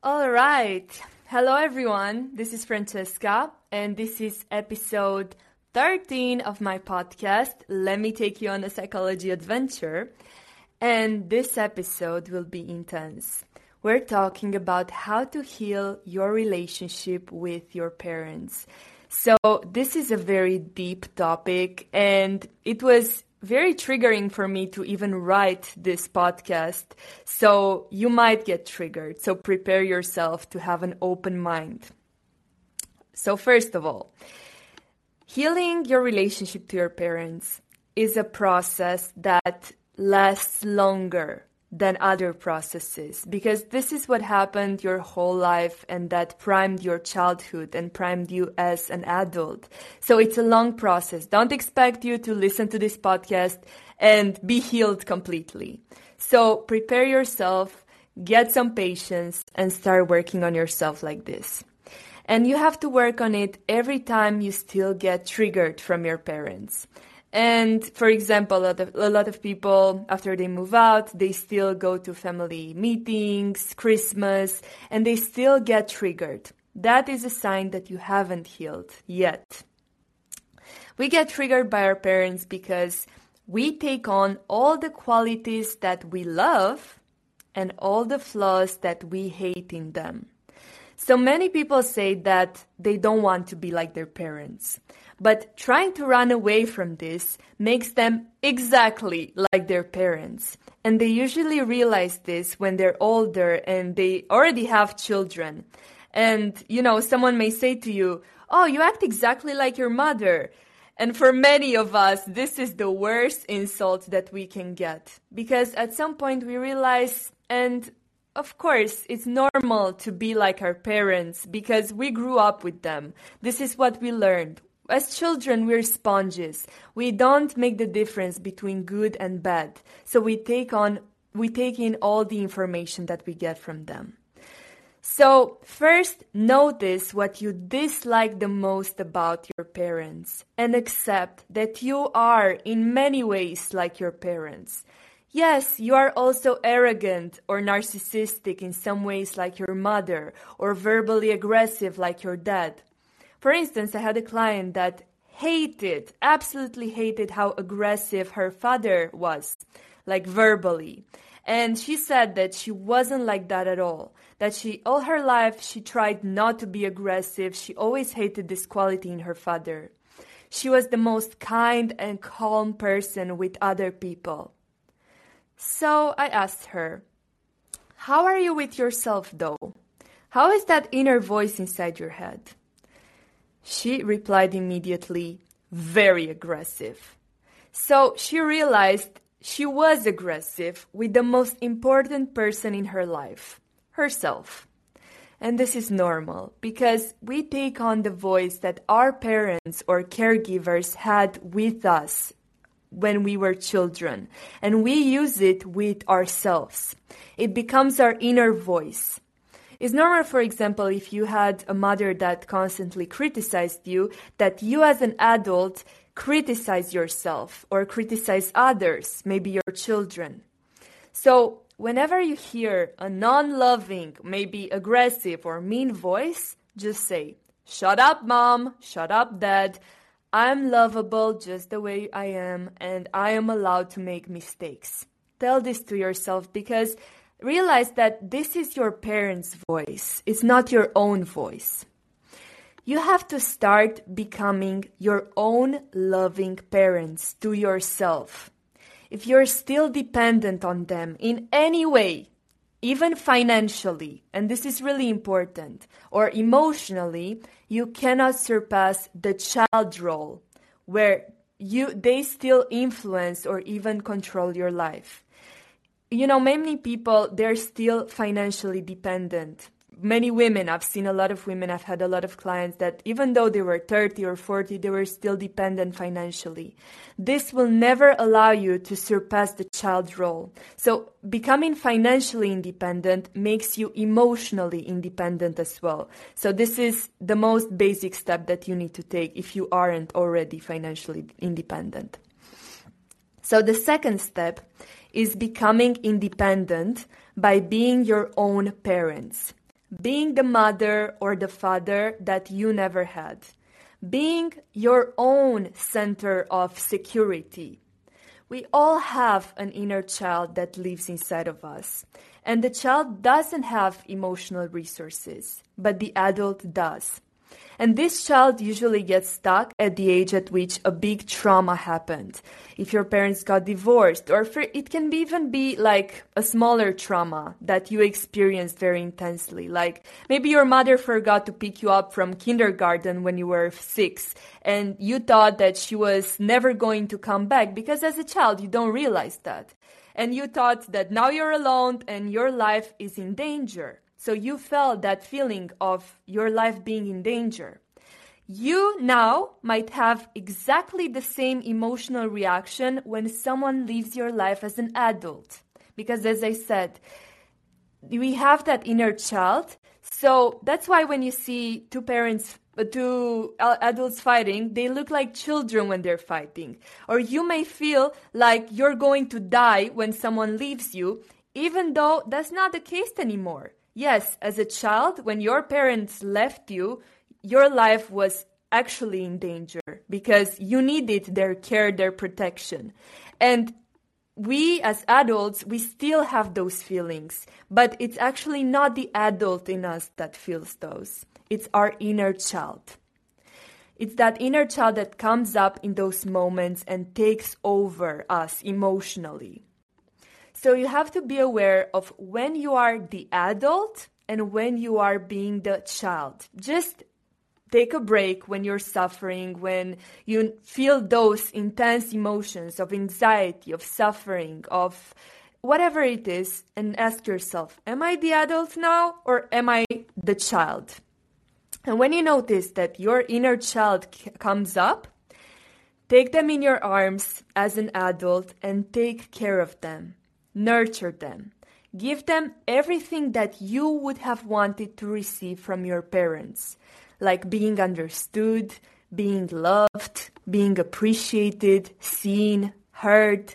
All right. Hello, everyone. This is Francesca, and this is episode 13 of my podcast. Let me take you on a psychology adventure. And this episode will be intense. We're talking about how to heal your relationship with your parents. So, this is a very deep topic, and it was very triggering for me to even write this podcast. So you might get triggered. So prepare yourself to have an open mind. So, first of all, healing your relationship to your parents is a process that lasts longer than other processes because this is what happened your whole life and that primed your childhood and primed you as an adult. So it's a long process. Don't expect you to listen to this podcast and be healed completely. So prepare yourself, get some patience and start working on yourself like this. And you have to work on it every time you still get triggered from your parents. And for example, a lot, of, a lot of people, after they move out, they still go to family meetings, Christmas, and they still get triggered. That is a sign that you haven't healed yet. We get triggered by our parents because we take on all the qualities that we love and all the flaws that we hate in them. So many people say that they don't want to be like their parents. But trying to run away from this makes them exactly like their parents. And they usually realize this when they're older and they already have children. And, you know, someone may say to you, Oh, you act exactly like your mother. And for many of us, this is the worst insult that we can get. Because at some point we realize, and of course, it's normal to be like our parents because we grew up with them. This is what we learned. As children, we're sponges. We don't make the difference between good and bad. So we take on, we take in all the information that we get from them. So, first, notice what you dislike the most about your parents and accept that you are in many ways like your parents. Yes, you are also arrogant or narcissistic in some ways like your mother or verbally aggressive like your dad. For instance, I had a client that hated, absolutely hated how aggressive her father was, like verbally. And she said that she wasn't like that at all. That she, all her life, she tried not to be aggressive. She always hated this quality in her father. She was the most kind and calm person with other people. So I asked her, How are you with yourself though? How is that inner voice inside your head? She replied immediately, very aggressive. So she realized she was aggressive with the most important person in her life, herself. And this is normal because we take on the voice that our parents or caregivers had with us when we were children and we use it with ourselves. It becomes our inner voice. It's normal, for example, if you had a mother that constantly criticized you, that you as an adult criticize yourself or criticize others, maybe your children. So, whenever you hear a non loving, maybe aggressive or mean voice, just say, Shut up, mom, shut up, dad. I'm lovable just the way I am, and I am allowed to make mistakes. Tell this to yourself because realize that this is your parents' voice, it's not your own voice. You have to start becoming your own loving parents to yourself. If you're still dependent on them in any way, even financially, and this is really important, or emotionally, you cannot surpass the child role where you they still influence or even control your life you know, many people, they're still financially dependent. Many women, I've seen a lot of women, I've had a lot of clients that even though they were 30 or 40, they were still dependent financially. This will never allow you to surpass the child role. So becoming financially independent makes you emotionally independent as well. So this is the most basic step that you need to take if you aren't already financially independent. So the second step is becoming independent by being your own parents. being the mother or the father that you never had, being your own center of security. We all have an inner child that lives inside of us, and the child doesn't have emotional resources, but the adult does. And this child usually gets stuck at the age at which a big trauma happened. If your parents got divorced, or it can be even be like a smaller trauma that you experienced very intensely. Like maybe your mother forgot to pick you up from kindergarten when you were six, and you thought that she was never going to come back because as a child you don't realize that. And you thought that now you're alone and your life is in danger. So you felt that feeling of your life being in danger. You now might have exactly the same emotional reaction when someone leaves your life as an adult. Because as I said, we have that inner child. So that's why when you see two parents, uh, two adults fighting, they look like children when they're fighting. Or you may feel like you're going to die when someone leaves you, even though that's not the case anymore. Yes, as a child, when your parents left you, your life was actually in danger because you needed their care, their protection. And we as adults, we still have those feelings, but it's actually not the adult in us that feels those. It's our inner child. It's that inner child that comes up in those moments and takes over us emotionally. So you have to be aware of when you are the adult and when you are being the child. Just take a break when you're suffering, when you feel those intense emotions of anxiety, of suffering, of whatever it is, and ask yourself, Am I the adult now or am I the child? And when you notice that your inner child c- comes up, take them in your arms as an adult and take care of them nurture them. Give them everything that you would have wanted to receive from your parents, like being understood, being loved, being appreciated, seen, heard.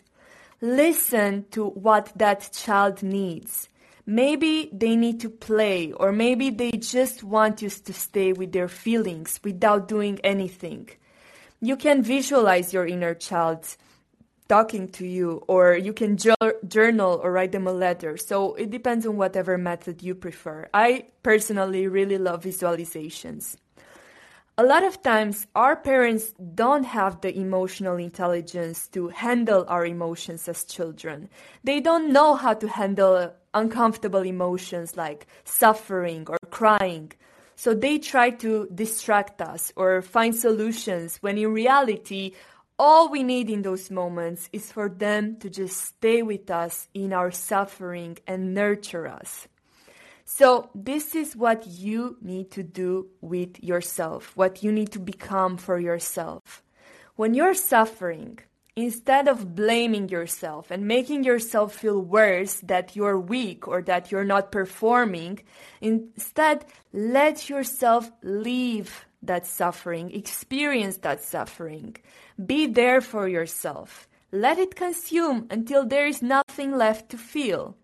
Listen to what that child needs. Maybe they need to play, or maybe they just want you to stay with their feelings without doing anything. You can visualize your inner child talking to you, or you can journal or write them a letter. So it depends on whatever method you prefer. I personally really love visualizations. A lot of times, our parents don't have the emotional intelligence to handle our emotions as children. They don't know how to handle uh, uncomfortable emotions like suffering or crying. So they try to distract us or find solutions when in reality, all we need in those moments is for them to just stay with us in our suffering and nurture us. So, this is what you need to do with yourself, what you need to become for yourself. When you're suffering, instead of blaming yourself and making yourself feel worse that you're weak or that you're not performing, instead let yourself leave that suffering, experience that suffering. Be there for yourself. Let it consume until there is nothing left to feel.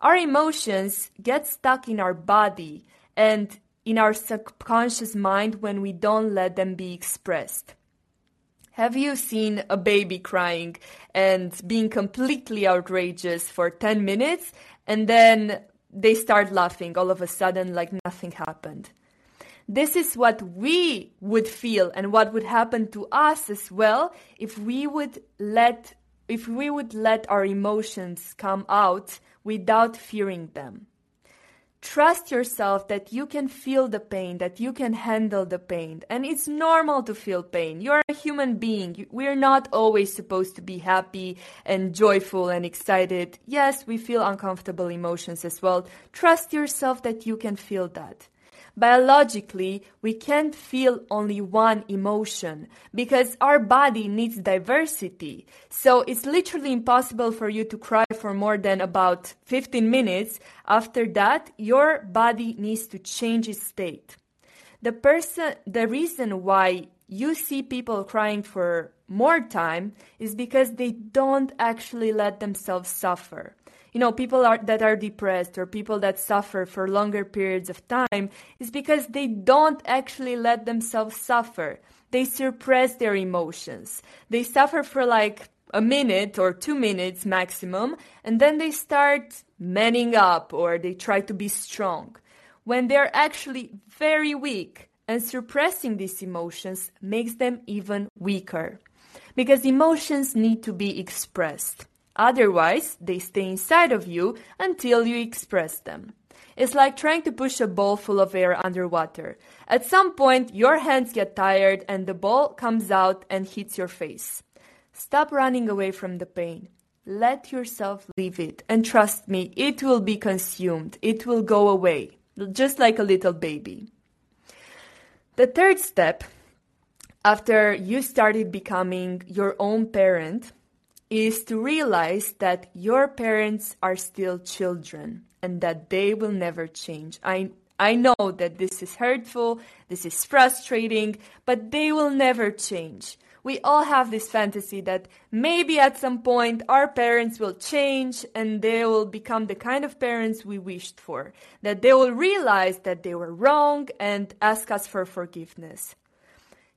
Our emotions get stuck in our body and in our subconscious mind when we don't let them be expressed. Have you seen a baby crying and being completely outrageous for 10 minutes and then they start laughing all of a sudden like nothing happened? This is what we would feel and what would happen to us as well if we would let if we would let our emotions come out without fearing them. Trust yourself that you can feel the pain, that you can handle the pain. And it's normal to feel pain. You're a human being. We're not always supposed to be happy and joyful and excited. Yes, we feel uncomfortable emotions as well. Trust yourself that you can feel that. Biologically, we can't feel only one emotion because our body needs diversity. So it's literally impossible for you to cry for more than about 15 minutes. After that, your body needs to change its state. The person, the reason why you see people crying for more time is because they don't actually let themselves suffer. You know, people are, that are depressed or people that suffer for longer periods of time is because they don't actually let themselves suffer. They suppress their emotions. They suffer for like a minute or two minutes maximum, and then they start manning up or they try to be strong when they're actually very weak. And suppressing these emotions makes them even weaker. Because emotions need to be expressed. Otherwise, they stay inside of you until you express them. It's like trying to push a ball full of air underwater. At some point, your hands get tired and the ball comes out and hits your face. Stop running away from the pain. Let yourself leave it. And trust me, it will be consumed. It will go away, just like a little baby. The third step, after you started becoming your own parent, is to realize that your parents are still children and that they will never change. I I know that this is hurtful, this is frustrating, but they will never change. We all have this fantasy that maybe at some point our parents will change and they will become the kind of parents we wished for, that they will realize that they were wrong and ask us for forgiveness.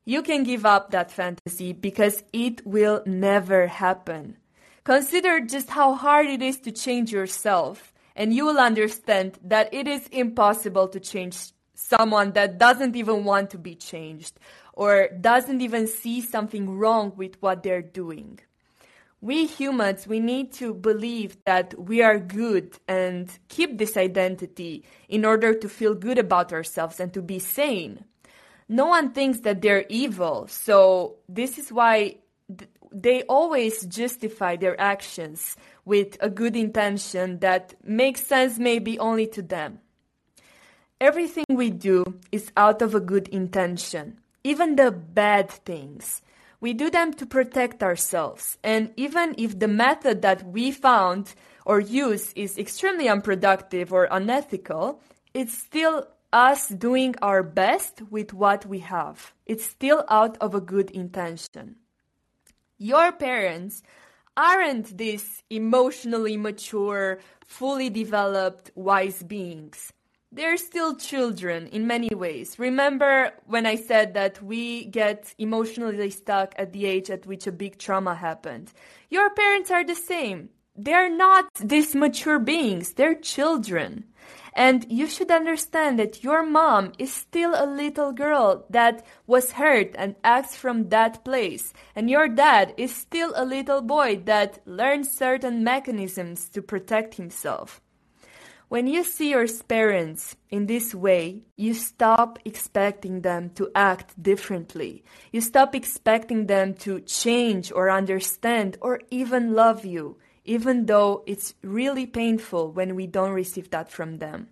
You can give up that fantasy because it will never happen. Consider just how hard it is to change yourself, and you will understand that it is impossible to change someone that doesn't even want to be changed or doesn't even see something wrong with what they're doing. We humans, we need to believe that we are good and keep this identity in order to feel good about ourselves and to be sane no one thinks that they're evil. So this is why th- they always justify their actions with a good intention that makes sense maybe only to them. Everything we do is out of a good intention, even the bad things. We do them to protect ourselves. And even if the method that we found or use is extremely unproductive or unethical, it's still us doing our best with what we have. It's still out of a good intention. Your parents aren't these emotionally mature, fully developed, wise beings. They're still children in many ways. Remember when I said that we get emotionally stuck at the age at which a big trauma happened? Your parents are the same. They're not these mature beings, they're children. And you should understand that your mom is still a little girl that was hurt and acts from that place. And your dad is still a little boy that learns certain mechanisms to protect himself. When you see your parents in this way, you stop expecting them to act differently. You stop expecting them to change or understand or even love you even though it's really painful when we don't receive that from them.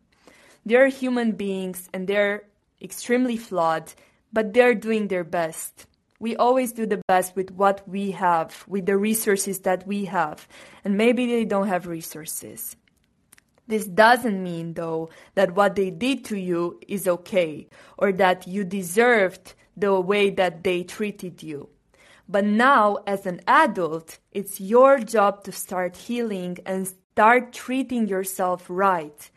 They're human beings and they're extremely flawed, but they're doing their best. We always do the best with what we have, with the resources that we have, and maybe they don't have resources. This doesn't mean, though, that what they did to you is okay or that you deserved the way that they treated you. But now, as an adult, it's your job to start healing and start treating yourself right.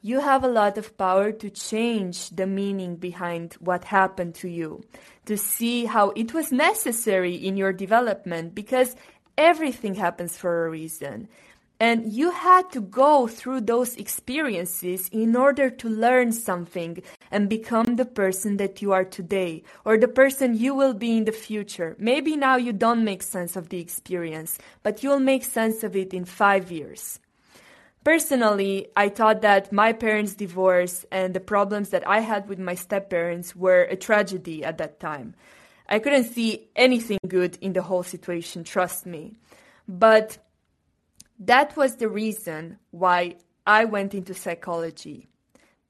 You have a lot of power to change the meaning behind what happened to you, to see how it was necessary in your development because everything happens for a reason. And you had to go through those experiences in order to learn something and become the person that you are today or the person you will be in the future. Maybe now you don't make sense of the experience, but you'll make sense of it in five years. Personally, I thought that my parents' divorce and the problems that I had with my step parents were a tragedy at that time. I couldn't see anything good in the whole situation, trust me. But that was the reason why I went into psychology,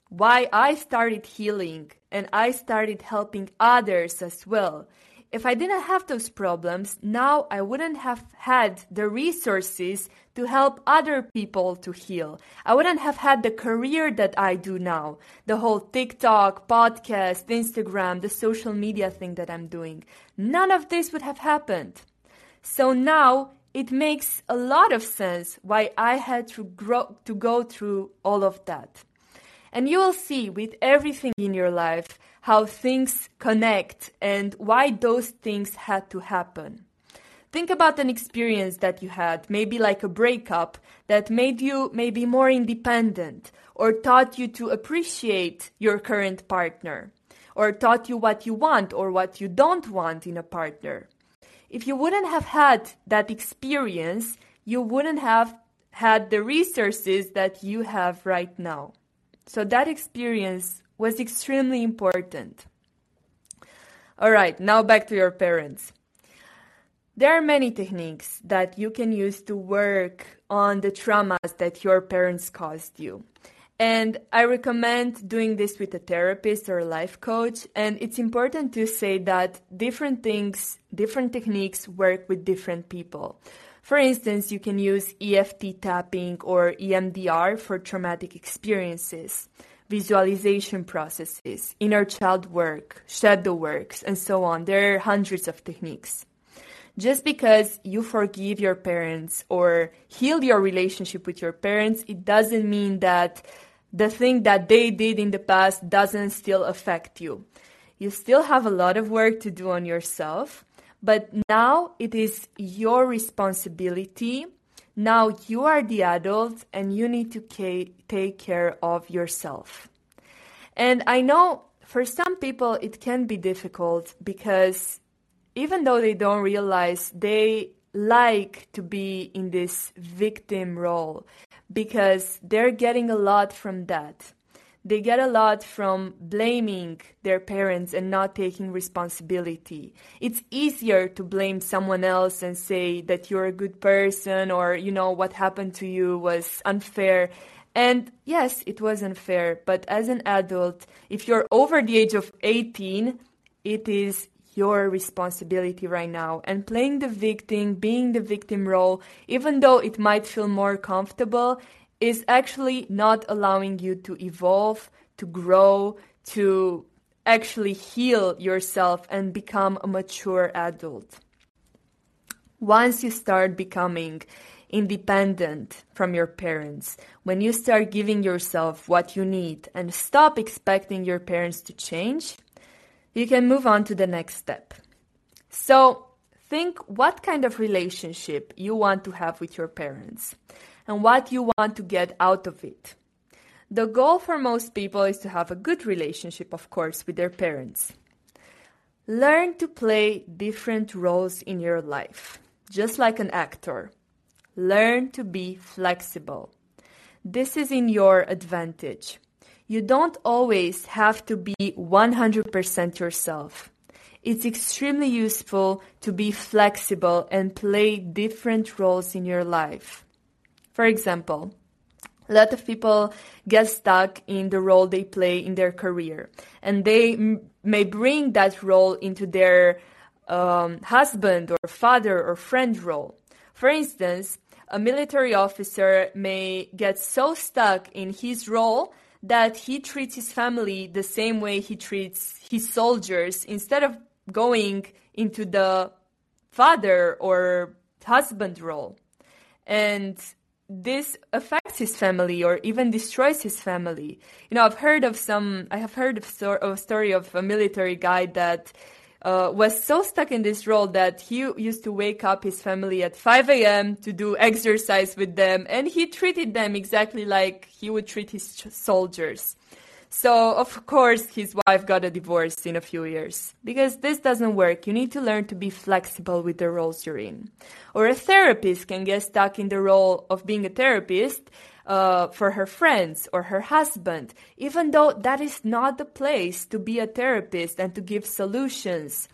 why I started healing and I started helping others as well. If I didn't have those problems, now I wouldn't have had the resources to help other people to heal. I wouldn't have had the career that I do now. The whole TikTok, podcast, Instagram, the social media thing that I'm doing. None of this would have happened. So now it makes a lot of sense why I had to grow to go through all of that. And you will see with everything in your life how things connect and why those things had to happen. Think about an experience that you had, maybe like a breakup that made you maybe more independent or taught you to appreciate your current partner or taught you what you want or what you don't want in a partner. If you wouldn't have had that experience, you wouldn't have had the resources that you have right now. So that experience was extremely important. All right, now back to your parents. There are many techniques that you can use to work on the traumas that your parents caused you. And I recommend doing this with a therapist or a life coach. And it's important to say that different things, different techniques work with different people. For instance, you can use EFT tapping or EMDR for traumatic experiences, visualization processes, inner child work, shadow works, and so on. There are hundreds of techniques. Just because you forgive your parents or heal your relationship with your parents, it doesn't mean that the thing that they did in the past doesn't still affect you. You still have a lot of work to do on yourself, but now it is your responsibility. Now you are the adult and you need to ca- take care of yourself. And I know for some people it can be difficult because even though they don't realize they like to be in this victim role because they're getting a lot from that they get a lot from blaming their parents and not taking responsibility. It's easier to blame someone else and say that you're a good person or, you know, what happened to you was unfair. And yes, it was unfair, but as an adult, if you're over the age of 18, it is your responsibility right now. And playing the victim, being the victim role, even though it might feel more comfortable, is actually not allowing you to evolve, to grow, to actually heal yourself and become a mature adult. Once you start becoming independent from your parents, when you start giving yourself what you need and stop expecting your parents to change, you can move on to the next step. So, think what kind of relationship you want to have with your parents and what you want to get out of it. The goal for most people is to have a good relationship, of course, with their parents. Learn to play different roles in your life, just like an actor. Learn to be flexible. This is in your advantage. You don't always have to be 100% yourself. It's extremely useful to be flexible and play different roles in your life. For example, a lot of people get stuck in the role they play in their career, and they m- may bring that role into their um, husband or father or friend role. For instance, a military officer may get so stuck in his role that he treats his family the same way he treats his soldiers instead of going into the father or husband role. And this affects his family or even destroys his family. You know, I've heard of some, I have heard of, of a story of a military guy that uh, was so stuck in this role that he used to wake up his family at 5 a.m. to do exercise with them, and he treated them exactly like he would treat his soldiers. So, of course, his wife got a divorce in a few years. Because this doesn't work, you need to learn to be flexible with the roles you're in. Or a therapist can get stuck in the role of being a therapist uh, for her friends or her husband, even though that is not the place to be a therapist and to give solutions.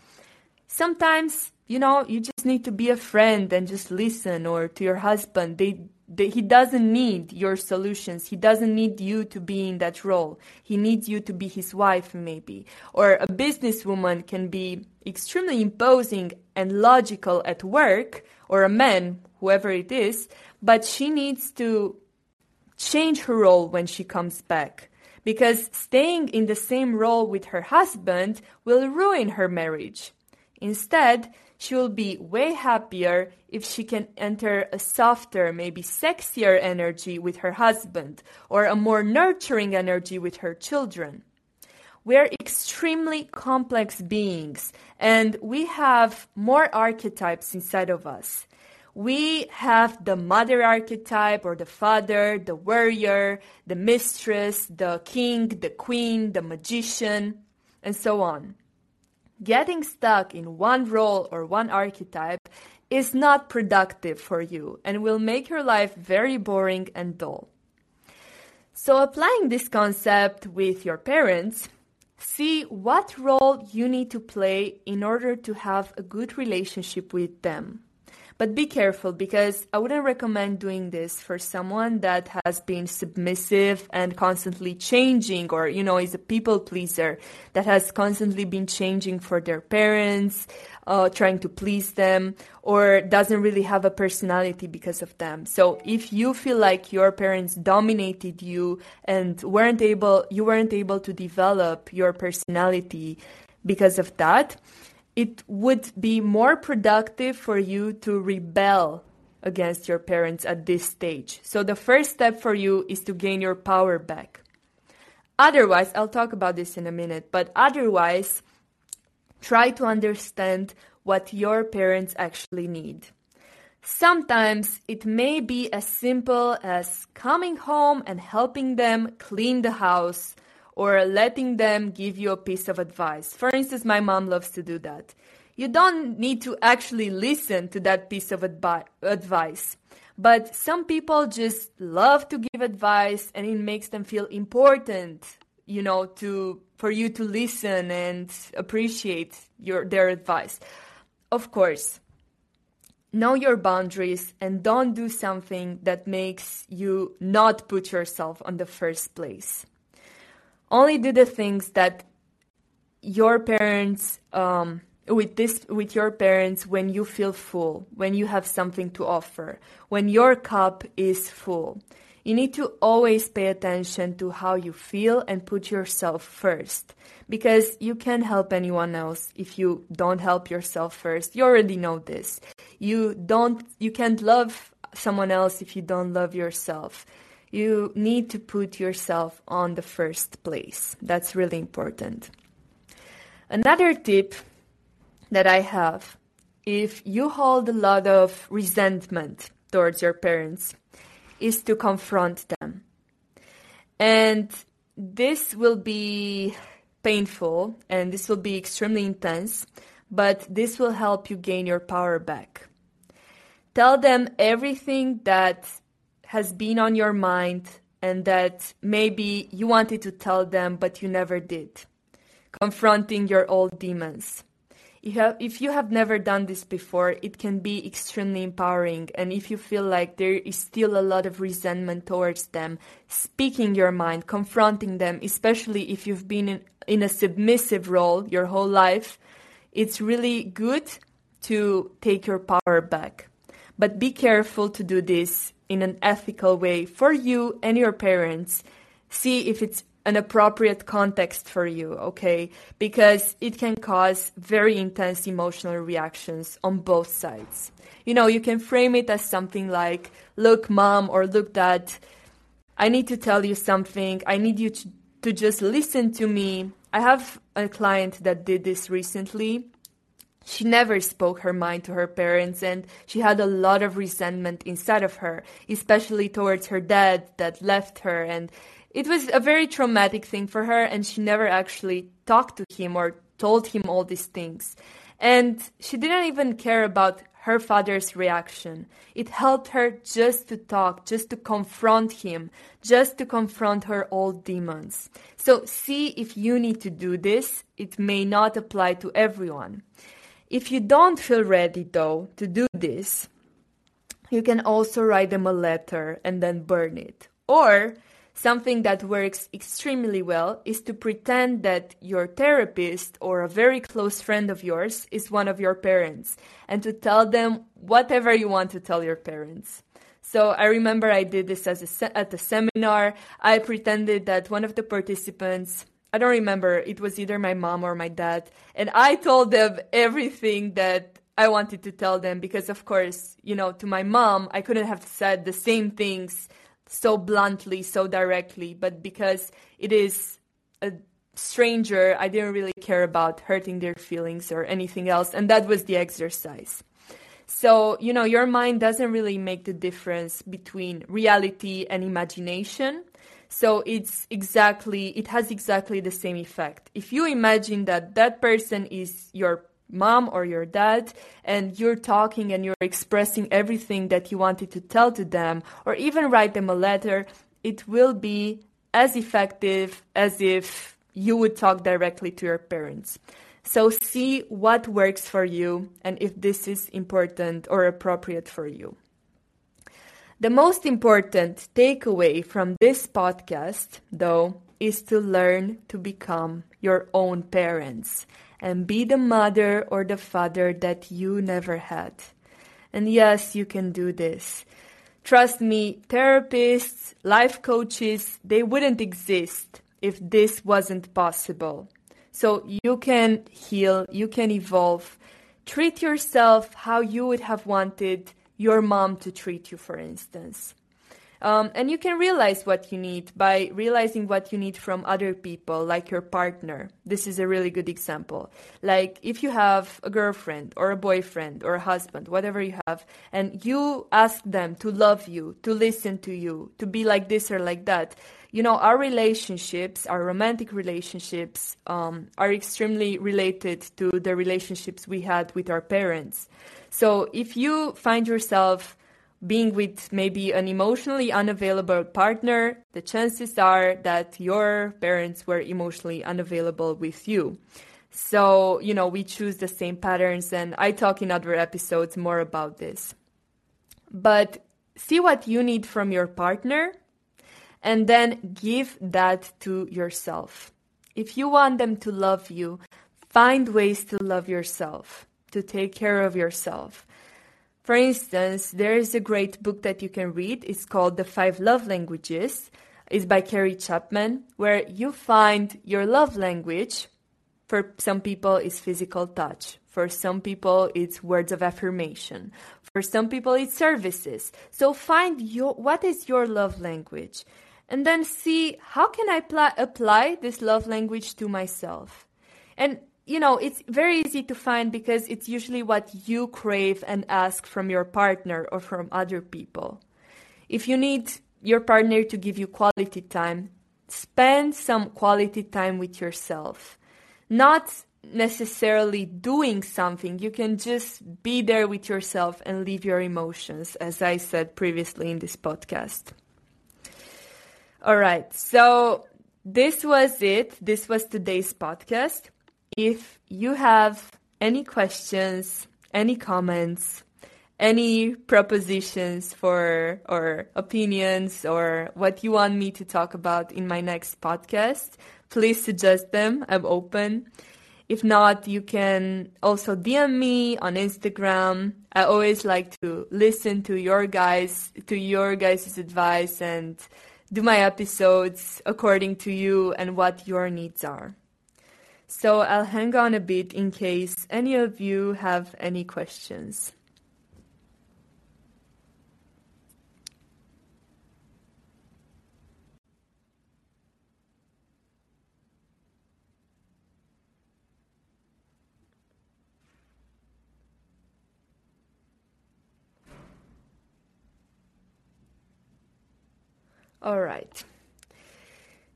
Sometimes, you know, you just need to be a friend and just listen, or to your husband. They he doesn't need your solutions. He doesn't need you to be in that role. He needs you to be his wife, maybe. Or a businesswoman can be extremely imposing and logical at work, or a man, whoever it is, but she needs to change her role when she comes back. Because staying in the same role with her husband will ruin her marriage. Instead, she will be way happier if she can enter a softer, maybe sexier energy with her husband or a more nurturing energy with her children. We're extremely complex beings and we have more archetypes inside of us. We have the mother archetype or the father, the warrior, the mistress, the king, the queen, the magician, and so on. Getting stuck in one role or one archetype is not productive for you and will make your life very boring and dull. So, applying this concept with your parents, See what role you need to play in order to have a good relationship with them. But be careful because I wouldn't recommend doing this for someone that has been submissive and constantly changing, or, you know, is a people pleaser that has constantly been changing for their parents, uh, trying to please them, or doesn't really have a personality because of them. So if you feel like your parents dominated you and weren't able, you weren't able to develop your personality because of that, it would be more productive for you to rebel against your parents at this stage. So the first step for you is to gain your power back. Otherwise, I'll talk about this in a minute, but otherwise, try to understand what your parents actually need. Sometimes it may be as simple as coming home and helping them clean the house or letting them give you a piece of advice. For instance, my mom loves to do that. You don't need to actually listen to that piece of advi- advice. But some people just love to give advice and it makes them feel important, you know, to for you to listen and appreciate your their advice. Of course, know your boundaries and don't do something that makes you not put yourself on the first place only do the things that your parents um, with this with your parents when you feel full when you have something to offer when your cup is full. You need to always pay attention to how you feel and put yourself first because you can't help anyone else if you don't help yourself first. You already know this. You don't you can't love someone else if you don't love yourself you need to put yourself on the first place. That's really important. Another tip that I have if you hold a lot of resentment towards your parents is to confront them. And this will be painful and this will be extremely intense, but this will help you gain your power back. Tell them everything that has been on your mind and that maybe you wanted to tell them but you never did. Confronting your old demons. If you, have, never done this before, it can be extremely empowering. And if you feel like there is still a lot of resentment towards them, speaking your mind, confronting them, especially if you've been in a submissive role your whole life, it's really good to take your power back. But be careful to do this in an ethical way for you and your parents. See if it's an appropriate context for you, okay? Because it can cause very intense emotional reactions on both sides. You know, you can frame it as something like, look, mom, or look, dad, I need to tell you something. I need you to, to just listen to me. I have a client that did this recently she never spoke her mind to her parents and she had a lot of resentment inside of her, especially towards her dad that left her. And it was a very traumatic thing for her and she never actually talked to him or told him all these things. And she didn't even care about her father's reaction. It helped her just to talk, just to confront him, just to confront her old demons. So see if you need to do this. It may not apply to everyone. If you don't feel ready, though, to do this, you can also write them a letter and then burn it. Or something that works extremely well is to pretend that your therapist or a very close friend of yours is one of your parents and to tell them whatever you want to tell your parents. So I remember I did this as a se- at a seminar. I pretended that one of the participants I don't remember. It was either my mom or my dad. And I told them everything that I wanted to tell them because, of course, you know, to my mom, I couldn't have said the same things so bluntly, so directly, but because it is a stranger, I didn't really care about hurting their feelings or anything else, and that was the exercise. So, you know, your mind doesn't really make the difference between reality and imagination. So it's exactly, it has exactly the same effect. If you imagine that that person is your mom or your dad and you're talking and you're expressing everything that you wanted to tell to them or even write them a letter, it will be as effective as if you would talk directly to your parents. So see what works for you and if this is important or appropriate for you. The most important takeaway from this podcast, though, is to learn to become your own parents and be the mother or the father that you never had. And yes, you can do this. Trust me, therapists, life coaches, they wouldn't exist if this wasn't possible. So you can heal, you can evolve. Treat yourself how you would have wanted your mom to treat you, for instance. Um, and you can realize what you need by realizing what you need from other people, like your partner. This is a really good example. Like if you have a girlfriend or a boyfriend or a husband, whatever you have, and you ask them to love you, to listen to you, to be like this or like that, you know, our relationships, our romantic relationships, um, are extremely related to the relationships we had with our parents. So if you find yourself being with maybe an emotionally unavailable partner, the chances are that your parents were emotionally unavailable with you. So, you know, we choose the same patterns, and I talk in other episodes more about this. But see what you need from your partner and then give that to yourself. If you want them to love you, find ways to love yourself, to take care of yourself. For instance, there is a great book that you can read. It's called The Five Love Languages. It's by Gary Chapman, where you find your love language. For some people, it's physical touch. For some people, it's words of affirmation. For some people, it's services. So find your what is your love language, and then see how can I pl- apply this love language to myself. And you know, it's very easy to find because it's usually what you crave and ask from your partner or from other people. If you need your partner to give you quality time, spend some quality time with yourself. Not necessarily doing something, you can just be there with yourself and leave your emotions, as I said previously in this podcast. All right, so this was it. This was today's podcast. If you have any questions, any comments, any propositions for or opinions or what you want me to talk about in my next podcast, please suggest them. I'm open. If not, you can also DM me on Instagram. I always like to listen to your guys, to your guys' advice and do my episodes according to you and what your needs are. So I'll hang on a bit in case any of you have any questions. All right.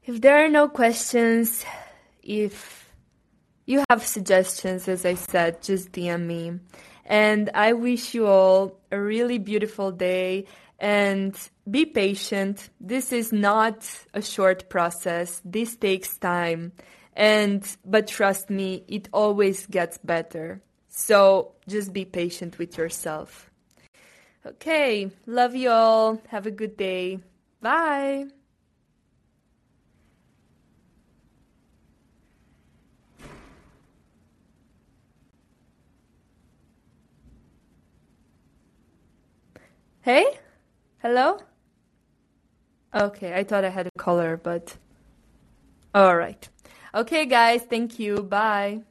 If there are no questions, if you have suggestions, as I said, just DM me. And I wish you all a really beautiful day and be patient. This is not a short process. This takes time. And, but trust me, it always gets better. So just be patient with yourself. Okay. Love you all. Have a good day. Bye. Hey? Hello? Okay, I thought I had a color, but. Alright. Okay, guys, thank you. Bye.